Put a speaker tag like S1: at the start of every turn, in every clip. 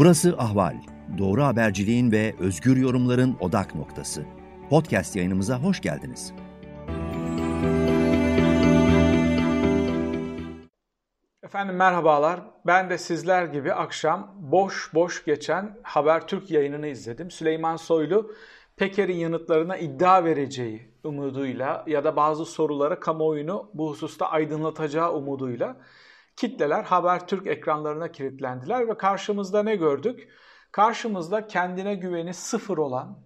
S1: Burası Ahval. Doğru haberciliğin ve özgür yorumların odak noktası. Podcast yayınımıza hoş geldiniz.
S2: Efendim merhabalar. Ben de sizler gibi akşam boş boş geçen Habertürk yayınını izledim. Süleyman Soylu Peker'in yanıtlarına iddia vereceği umuduyla ya da bazı sorulara kamuoyunu bu hususta aydınlatacağı umuduyla kitleler Habertürk ekranlarına kilitlendiler ve karşımızda ne gördük? Karşımızda kendine güveni sıfır olan,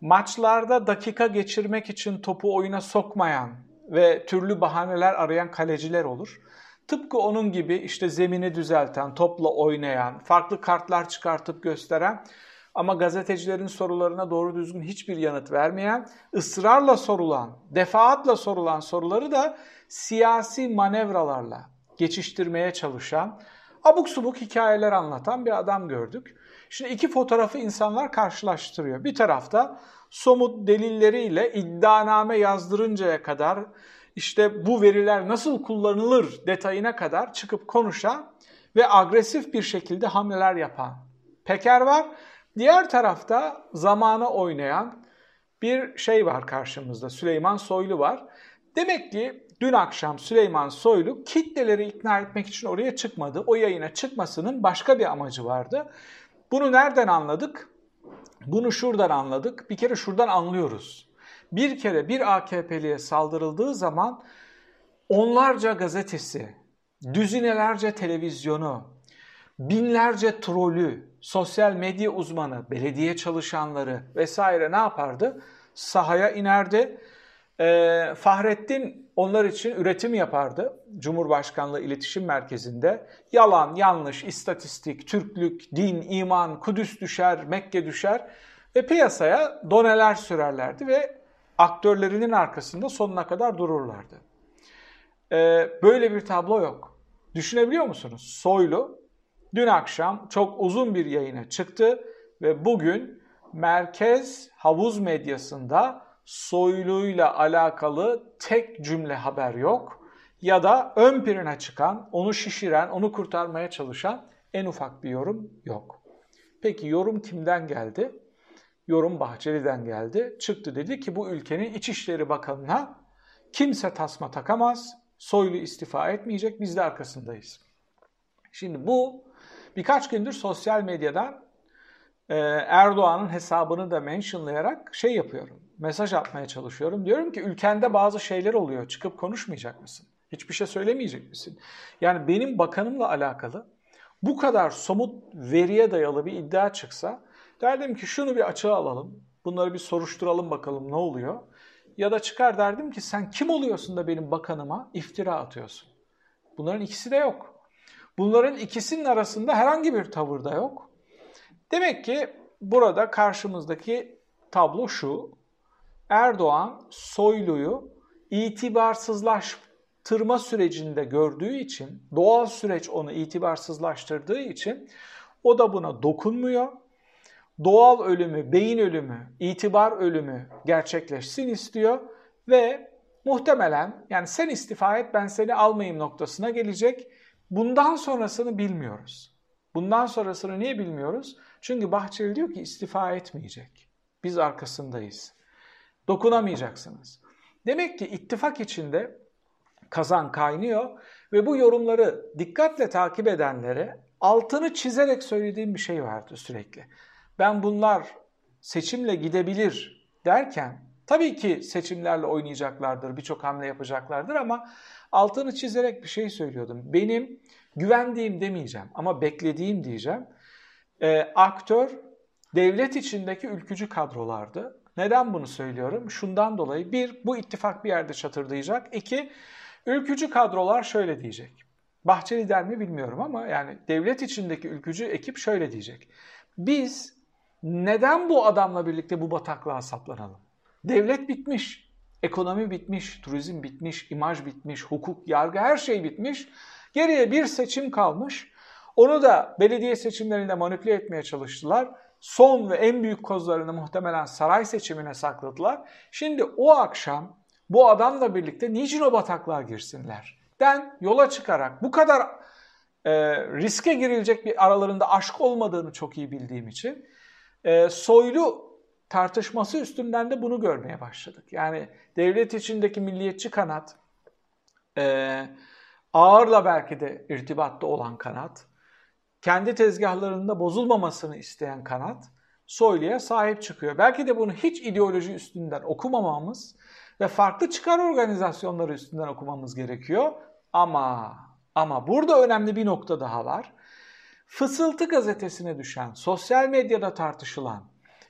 S2: maçlarda dakika geçirmek için topu oyuna sokmayan ve türlü bahaneler arayan kaleciler olur. Tıpkı onun gibi işte zemini düzelten, topla oynayan, farklı kartlar çıkartıp gösteren ama gazetecilerin sorularına doğru düzgün hiçbir yanıt vermeyen, ısrarla sorulan, defaatla sorulan soruları da siyasi manevralarla geçiştirmeye çalışan, abuk subuk hikayeler anlatan bir adam gördük. Şimdi iki fotoğrafı insanlar karşılaştırıyor. Bir tarafta somut delilleriyle iddianame yazdırıncaya kadar işte bu veriler nasıl kullanılır detayına kadar çıkıp konuşan ve agresif bir şekilde hamleler yapan Peker var. Diğer tarafta zamana oynayan bir şey var karşımızda. Süleyman Soylu var. Demek ki dün akşam Süleyman Soylu kitleleri ikna etmek için oraya çıkmadı. O yayına çıkmasının başka bir amacı vardı. Bunu nereden anladık? Bunu şuradan anladık. Bir kere şuradan anlıyoruz. Bir kere bir AKP'liye saldırıldığı zaman onlarca gazetesi, düzinelerce televizyonu, binlerce trolü, sosyal medya uzmanı, belediye çalışanları vesaire ne yapardı? Sahaya inerdi. Ee, Fahrettin onlar için üretim yapardı. Cumhurbaşkanlığı İletişim Merkezi'nde. Yalan, yanlış, istatistik, Türklük, din, iman, Kudüs düşer, Mekke düşer ve piyasaya doneler sürerlerdi ve aktörlerinin arkasında sonuna kadar dururlardı. Ee, böyle bir tablo yok. Düşünebiliyor musunuz? Soylu dün akşam çok uzun bir yayına çıktı ve bugün merkez havuz medyasında Soylu'yla alakalı tek cümle haber yok. Ya da ön plana çıkan, onu şişiren, onu kurtarmaya çalışan en ufak bir yorum yok. Peki yorum kimden geldi? Yorum Bahçeli'den geldi. Çıktı dedi ki bu ülkenin İçişleri Bakanı'na kimse tasma takamaz, Soylu istifa etmeyecek, biz de arkasındayız. Şimdi bu birkaç gündür sosyal medyadan Erdoğan'ın hesabını da mentionlayarak şey yapıyorum. Mesaj atmaya çalışıyorum. Diyorum ki ülkende bazı şeyler oluyor. Çıkıp konuşmayacak mısın? Hiçbir şey söylemeyecek misin? Yani benim bakanımla alakalı bu kadar somut veriye dayalı bir iddia çıksa derdim ki şunu bir açığa alalım. Bunları bir soruşturalım bakalım ne oluyor. Ya da çıkar derdim ki sen kim oluyorsun da benim bakanıma iftira atıyorsun. Bunların ikisi de yok. Bunların ikisinin arasında herhangi bir tavır da yok. Demek ki burada karşımızdaki tablo şu. Erdoğan Soylu'yu itibarsızlaştırma sürecinde gördüğü için, doğal süreç onu itibarsızlaştırdığı için o da buna dokunmuyor. Doğal ölümü, beyin ölümü, itibar ölümü gerçekleşsin istiyor ve muhtemelen yani sen istifa et ben seni almayayım noktasına gelecek. Bundan sonrasını bilmiyoruz. Bundan sonrasını niye bilmiyoruz? Çünkü Bahçeli diyor ki istifa etmeyecek. Biz arkasındayız. Dokunamayacaksınız. Demek ki ittifak içinde kazan kaynıyor ve bu yorumları dikkatle takip edenlere altını çizerek söylediğim bir şey vardı sürekli. Ben bunlar seçimle gidebilir derken tabii ki seçimlerle oynayacaklardır, birçok hamle yapacaklardır ama altını çizerek bir şey söylüyordum. Benim güvendiğim demeyeceğim ama beklediğim diyeceğim. E, aktör devlet içindeki ülkücü kadrolardı. Neden bunu söylüyorum? Şundan dolayı bir, bu ittifak bir yerde çatırdayacak. İki, ülkücü kadrolar şöyle diyecek. Bahçeli der mi bilmiyorum ama yani devlet içindeki ülkücü ekip şöyle diyecek. Biz neden bu adamla birlikte bu bataklığa saplanalım? Devlet bitmiş, ekonomi bitmiş, turizm bitmiş, imaj bitmiş, hukuk, yargı her şey bitmiş. Geriye bir seçim kalmış. Onu da belediye seçimlerinde manipüle etmeye çalıştılar. Son ve en büyük kozlarını muhtemelen saray seçimine sakladılar. Şimdi o akşam bu adamla birlikte niçin o bataklığa girsinler? Den yola çıkarak bu kadar e, riske girilecek bir aralarında aşk olmadığını çok iyi bildiğim için e, soylu tartışması üstünden de bunu görmeye başladık. Yani devlet içindeki milliyetçi kanat, e, ağırla belki de irtibatta olan kanat, kendi tezgahlarında bozulmamasını isteyen kanat, Soylu'ya sahip çıkıyor. Belki de bunu hiç ideoloji üstünden okumamamız ve farklı çıkar organizasyonları üstünden okumamız gerekiyor. Ama ama burada önemli bir nokta daha var. Fısıltı gazetesine düşen, sosyal medyada tartışılan,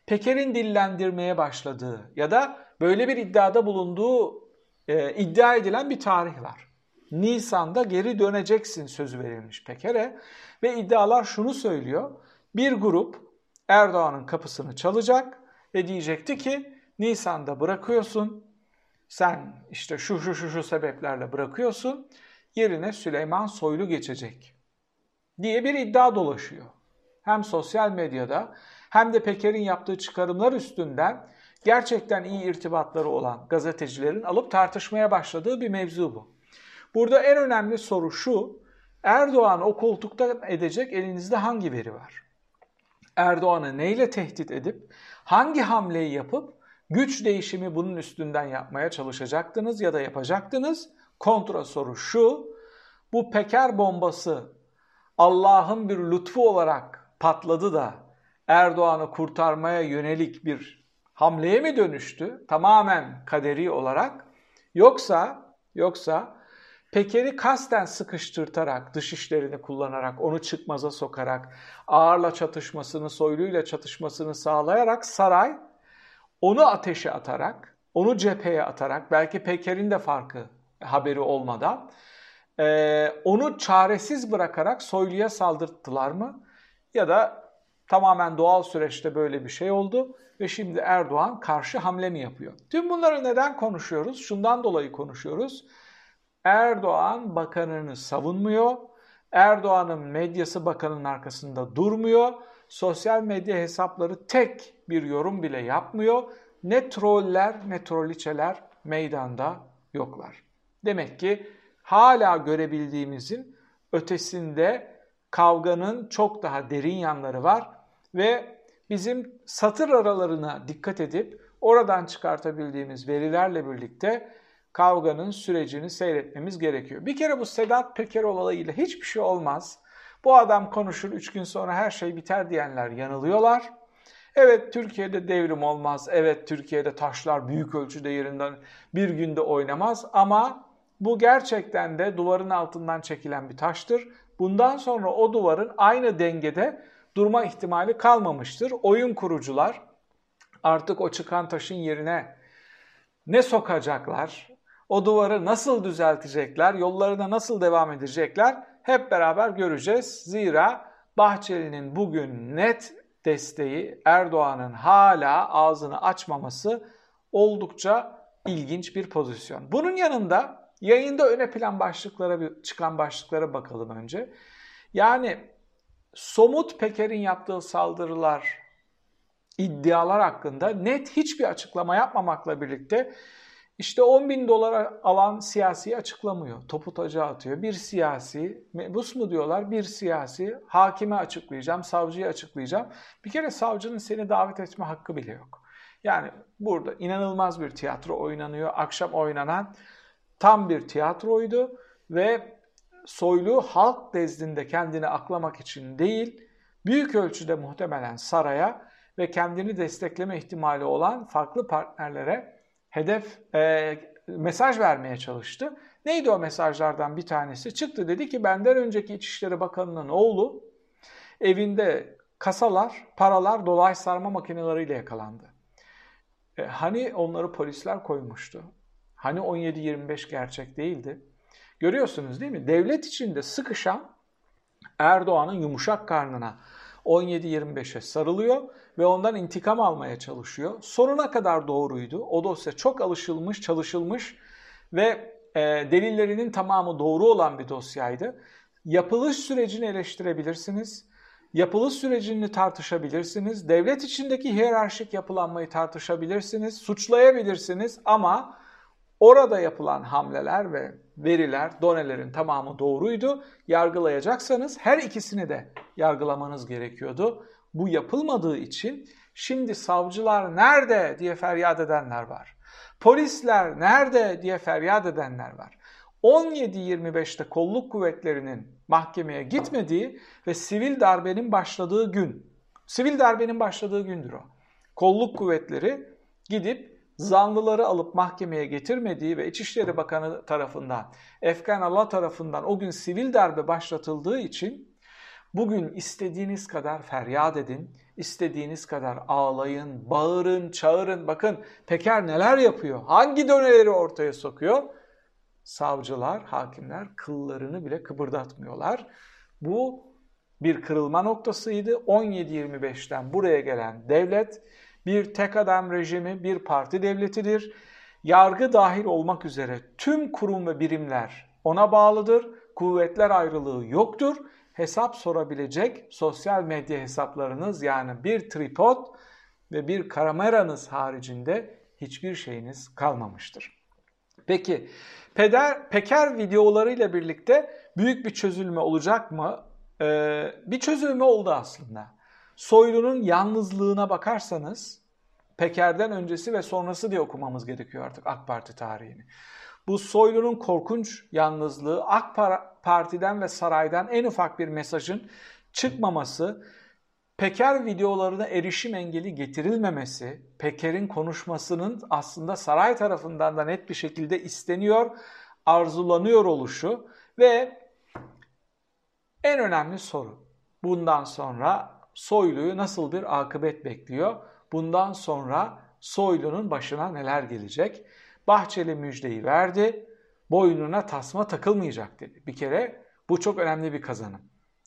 S2: Peker'in dillendirmeye başladığı ya da böyle bir iddiada bulunduğu e, iddia edilen bir tarih var. Nisan'da geri döneceksin sözü verilmiş Peker'e ve iddialar şunu söylüyor. Bir grup Erdoğan'ın kapısını çalacak ve diyecekti ki Nisan'da bırakıyorsun. Sen işte şu şu şu şu sebeplerle bırakıyorsun. Yerine Süleyman Soylu geçecek diye bir iddia dolaşıyor. Hem sosyal medyada hem de Peker'in yaptığı çıkarımlar üstünden gerçekten iyi irtibatları olan gazetecilerin alıp tartışmaya başladığı bir mevzu bu. Burada en önemli soru şu, Erdoğan o koltukta edecek elinizde hangi veri var? Erdoğan'ı neyle tehdit edip hangi hamleyi yapıp güç değişimi bunun üstünden yapmaya çalışacaktınız ya da yapacaktınız? Kontra soru şu, bu Peker bombası Allah'ın bir lütfu olarak patladı da Erdoğan'ı kurtarmaya yönelik bir hamleye mi dönüştü? Tamamen kaderi olarak. Yoksa yoksa Peker'i kasten sıkıştırtarak, dış işlerini kullanarak, onu çıkmaza sokarak, ağırla çatışmasını, soyluyla çatışmasını sağlayarak saray onu ateşe atarak, onu cepheye atarak, belki Peker'in de farkı haberi olmadan e, onu çaresiz bırakarak soyluya saldırttılar mı? Ya da tamamen doğal süreçte böyle bir şey oldu ve şimdi Erdoğan karşı hamle mi yapıyor? Tüm bunları neden konuşuyoruz? Şundan dolayı konuşuyoruz. Erdoğan bakanını savunmuyor. Erdoğan'ın medyası bakanın arkasında durmuyor. Sosyal medya hesapları tek bir yorum bile yapmıyor. Ne troller ne troliçeler meydanda yoklar. Demek ki hala görebildiğimizin ötesinde kavganın çok daha derin yanları var ve bizim satır aralarına dikkat edip oradan çıkartabildiğimiz verilerle birlikte kavganın sürecini seyretmemiz gerekiyor. Bir kere bu Sedat Peker olayıyla hiçbir şey olmaz. Bu adam konuşur, üç gün sonra her şey biter diyenler yanılıyorlar. Evet Türkiye'de devrim olmaz, evet Türkiye'de taşlar büyük ölçüde yerinden bir günde oynamaz ama bu gerçekten de duvarın altından çekilen bir taştır. Bundan sonra o duvarın aynı dengede durma ihtimali kalmamıştır. Oyun kurucular artık o çıkan taşın yerine ne sokacaklar, o duvarı nasıl düzeltecekler, yollarına nasıl devam edecekler hep beraber göreceğiz. Zira Bahçeli'nin bugün net desteği Erdoğan'ın hala ağzını açmaması oldukça ilginç bir pozisyon. Bunun yanında yayında öne plan başlıklara çıkan başlıklara bakalım önce. Yani somut Peker'in yaptığı saldırılar, iddialar hakkında net hiçbir açıklama yapmamakla birlikte işte 10 bin dolar alan siyasi açıklamıyor. Topu taca atıyor. Bir siyasi, mebus mu diyorlar? Bir siyasi, hakime açıklayacağım, savcıya açıklayacağım. Bir kere savcının seni davet etme hakkı bile yok. Yani burada inanılmaz bir tiyatro oynanıyor. Akşam oynanan tam bir tiyatroydu ve Soylu halk nezdinde kendini aklamak için değil, büyük ölçüde muhtemelen saraya ve kendini destekleme ihtimali olan farklı partnerlere hedef e, mesaj vermeye çalıştı. Neydi o mesajlardan bir tanesi? Çıktı dedi ki benden önceki İçişleri Bakanı'nın oğlu evinde kasalar, paralar, dolay sarma makineleriyle yakalandı. E, hani onları polisler koymuştu? Hani 17-25 gerçek değildi? Görüyorsunuz değil mi? Devlet içinde sıkışan Erdoğan'ın yumuşak karnına 17-25'e sarılıyor ve ondan intikam almaya çalışıyor. Sonuna kadar doğruydu. O dosya çok alışılmış, çalışılmış ve e, delillerinin tamamı doğru olan bir dosyaydı. Yapılış sürecini eleştirebilirsiniz. Yapılış sürecini tartışabilirsiniz. Devlet içindeki hiyerarşik yapılanmayı tartışabilirsiniz. Suçlayabilirsiniz ama orada yapılan hamleler ve veriler, donelerin tamamı doğruydu. Yargılayacaksanız her ikisini de yargılamanız gerekiyordu. Bu yapılmadığı için şimdi savcılar nerede diye feryat edenler var. Polisler nerede diye feryat edenler var. 17-25'te kolluk kuvvetlerinin mahkemeye gitmediği ve sivil darbenin başladığı gün, sivil darbenin başladığı gündür o. Kolluk kuvvetleri gidip zanlıları alıp mahkemeye getirmediği ve İçişleri Bakanı tarafından, Efkan Allah tarafından o gün sivil darbe başlatıldığı için bugün istediğiniz kadar feryat edin, istediğiniz kadar ağlayın, bağırın, çağırın. Bakın Peker neler yapıyor, hangi döneleri ortaya sokuyor? Savcılar, hakimler kıllarını bile kıpırdatmıyorlar. Bu bir kırılma noktasıydı. 17-25'ten buraya gelen devlet bir tek adam rejimi, bir parti devletidir. Yargı dahil olmak üzere tüm kurum ve birimler ona bağlıdır. Kuvvetler ayrılığı yoktur. Hesap sorabilecek sosyal medya hesaplarınız yani bir tripod ve bir kameranız haricinde hiçbir şeyiniz kalmamıştır. Peki Peder, Peker videolarıyla birlikte büyük bir çözülme olacak mı? Ee, bir çözülme oldu aslında. Soylu'nun yalnızlığına bakarsanız Peker'den öncesi ve sonrası diye okumamız gerekiyor artık AK Parti tarihini. Bu Soylu'nun korkunç yalnızlığı AK Parti'den ve saraydan en ufak bir mesajın çıkmaması, Peker videolarına erişim engeli getirilmemesi, Peker'in konuşmasının aslında saray tarafından da net bir şekilde isteniyor, arzulanıyor oluşu ve en önemli soru bundan sonra Soylu'yu nasıl bir akıbet bekliyor? Bundan sonra Soylu'nun başına neler gelecek? Bahçeli müjdeyi verdi. Boynuna tasma takılmayacak dedi. Bir kere bu çok önemli bir kazanım.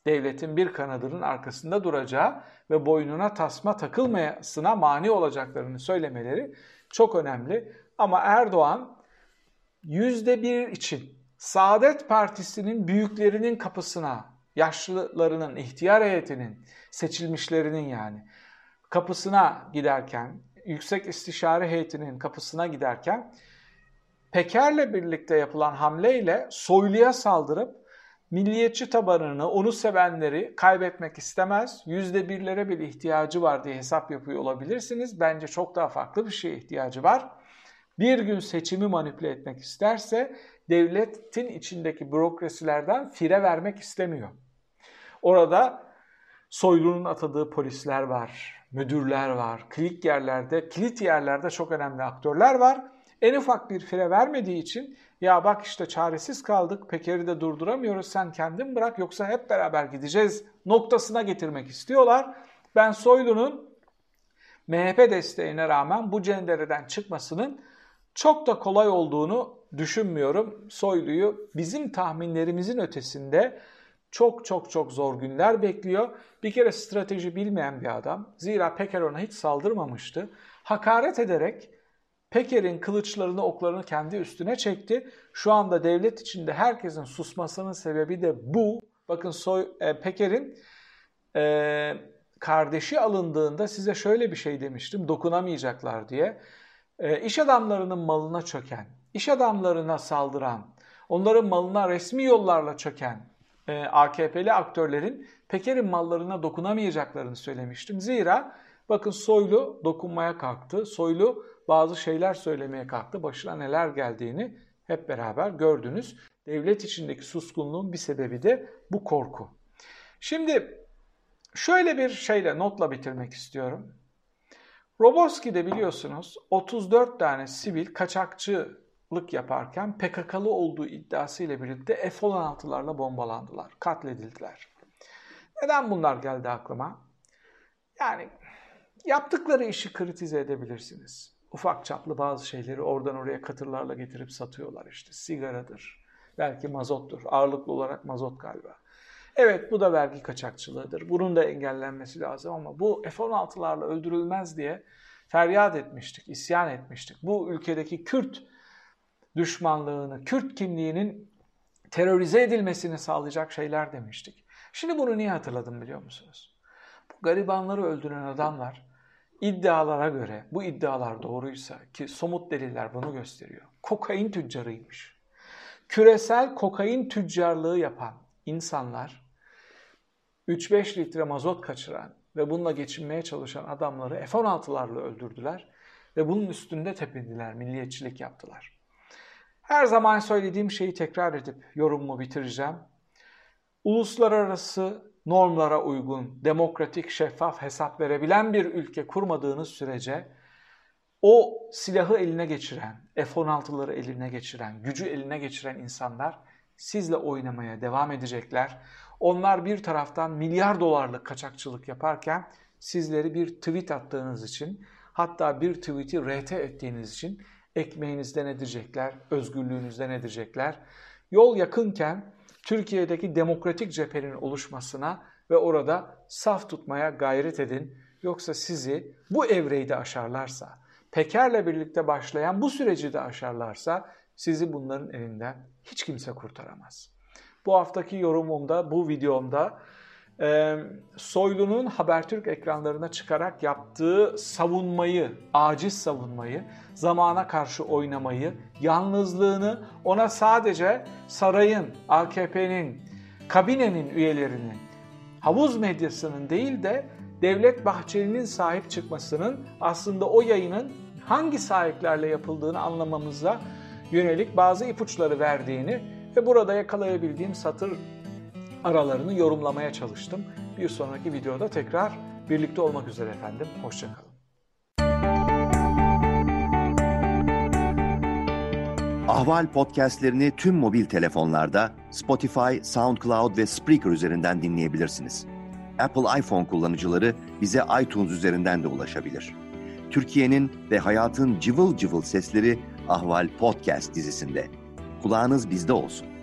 S2: Devletin bir kanadının arkasında duracağı ve boynuna tasma takılmayasına mani olacaklarını söylemeleri çok önemli. Ama Erdoğan yüzde bir için Saadet Partisi'nin büyüklerinin kapısına, yaşlılarının, ihtiyar heyetinin, seçilmişlerinin yani kapısına giderken, Yüksek İstişare Heyeti'nin kapısına giderken Peker'le birlikte yapılan hamleyle Soylu'ya saldırıp milliyetçi tabanını, onu sevenleri kaybetmek istemez. Yüzde birlere bir ihtiyacı var diye hesap yapıyor olabilirsiniz. Bence çok daha farklı bir şeye ihtiyacı var. Bir gün seçimi manipüle etmek isterse devletin içindeki bürokrasilerden fire vermek istemiyor. Orada Soylu'nun atadığı polisler var, müdürler var, kilit yerlerde, kilit yerlerde çok önemli aktörler var. En ufak bir fire vermediği için ya bak işte çaresiz kaldık, Peker'i de durduramıyoruz, sen kendin bırak yoksa hep beraber gideceğiz noktasına getirmek istiyorlar. Ben Soylu'nun MHP desteğine rağmen bu cendereden çıkmasının çok da kolay olduğunu düşünmüyorum. Soylu'yu bizim tahminlerimizin ötesinde çok çok çok zor günler bekliyor. Bir kere strateji bilmeyen bir adam. Zira Peker ona hiç saldırmamıştı. Hakaret ederek Peker'in kılıçlarını, oklarını kendi üstüne çekti. Şu anda devlet içinde herkesin susmasının sebebi de bu. Bakın Soy, e, Peker'in e, kardeşi alındığında size şöyle bir şey demiştim. Dokunamayacaklar diye. E, iş adamlarının malına çöken, iş adamlarına saldıran, onların malına resmi yollarla çöken e, AKP'li aktörlerin Peker'in mallarına dokunamayacaklarını söylemiştim. Zira bakın Soylu dokunmaya kalktı. Soylu bazı şeyler söylemeye kalktı. Başına neler geldiğini hep beraber gördünüz. Devlet içindeki suskunluğun bir sebebi de bu korku. Şimdi şöyle bir şeyle notla bitirmek istiyorum. Roboski'de biliyorsunuz 34 tane sivil kaçakçılık yaparken PKK'lı olduğu iddiasıyla birlikte F-16'larla bombalandılar, katledildiler. Neden bunlar geldi aklıma? Yani yaptıkları işi kritize edebilirsiniz. Ufak çaplı bazı şeyleri oradan oraya katırlarla getirip satıyorlar işte. Sigaradır, belki mazottur. Ağırlıklı olarak mazot galiba. Evet bu da vergi kaçakçılığıdır. Bunun da engellenmesi lazım ama bu F-16'larla öldürülmez diye feryat etmiştik, isyan etmiştik. Bu ülkedeki Kürt düşmanlığını, Kürt kimliğinin terörize edilmesini sağlayacak şeyler demiştik. Şimdi bunu niye hatırladım biliyor musunuz? Bu garibanları öldüren adamlar iddialara göre, bu iddialar doğruysa ki somut deliller bunu gösteriyor. Kokain tüccarıymış. küresel kokain tüccarlığı yapan insanlar 3-5 litre mazot kaçıran ve bununla geçinmeye çalışan adamları F-16'larla öldürdüler ve bunun üstünde tepindiler, milliyetçilik yaptılar. Her zaman söylediğim şeyi tekrar edip yorumumu bitireceğim. Uluslararası normlara uygun, demokratik, şeffaf hesap verebilen bir ülke kurmadığınız sürece o silahı eline geçiren, F-16'ları eline geçiren, gücü eline geçiren insanlar sizle oynamaya devam edecekler. Onlar bir taraftan milyar dolarlık kaçakçılık yaparken sizleri bir tweet attığınız için hatta bir tweet'i RT ettiğiniz için ekmeğinizden edecekler, özgürlüğünüzden edecekler. Yol yakınken Türkiye'deki demokratik cephenin oluşmasına ve orada saf tutmaya gayret edin. Yoksa sizi bu evreyi de aşarlarsa, Peker'le birlikte başlayan bu süreci de aşarlarsa sizi bunların elinden hiç kimse kurtaramaz. Bu haftaki yorumumda, bu videomda e, Soylu'nun Habertürk ekranlarına çıkarak yaptığı savunmayı, aciz savunmayı, zamana karşı oynamayı, yalnızlığını ona sadece sarayın, AKP'nin, kabinenin üyelerinin, havuz medyasının değil de Devlet Bahçeli'nin sahip çıkmasının aslında o yayının hangi sahiplerle yapıldığını anlamamıza yönelik bazı ipuçları verdiğini ve burada yakalayabildiğim satır aralarını yorumlamaya çalıştım. Bir sonraki videoda tekrar birlikte olmak üzere efendim. Hoşçakalın.
S1: Ahval podcastlerini tüm mobil telefonlarda Spotify, SoundCloud ve Spreaker üzerinden dinleyebilirsiniz. Apple iPhone kullanıcıları bize iTunes üzerinden de ulaşabilir. Türkiye'nin ve hayatın cıvıl cıvıl sesleri Ahval Podcast dizisinde. Kulağınız bizde olsun.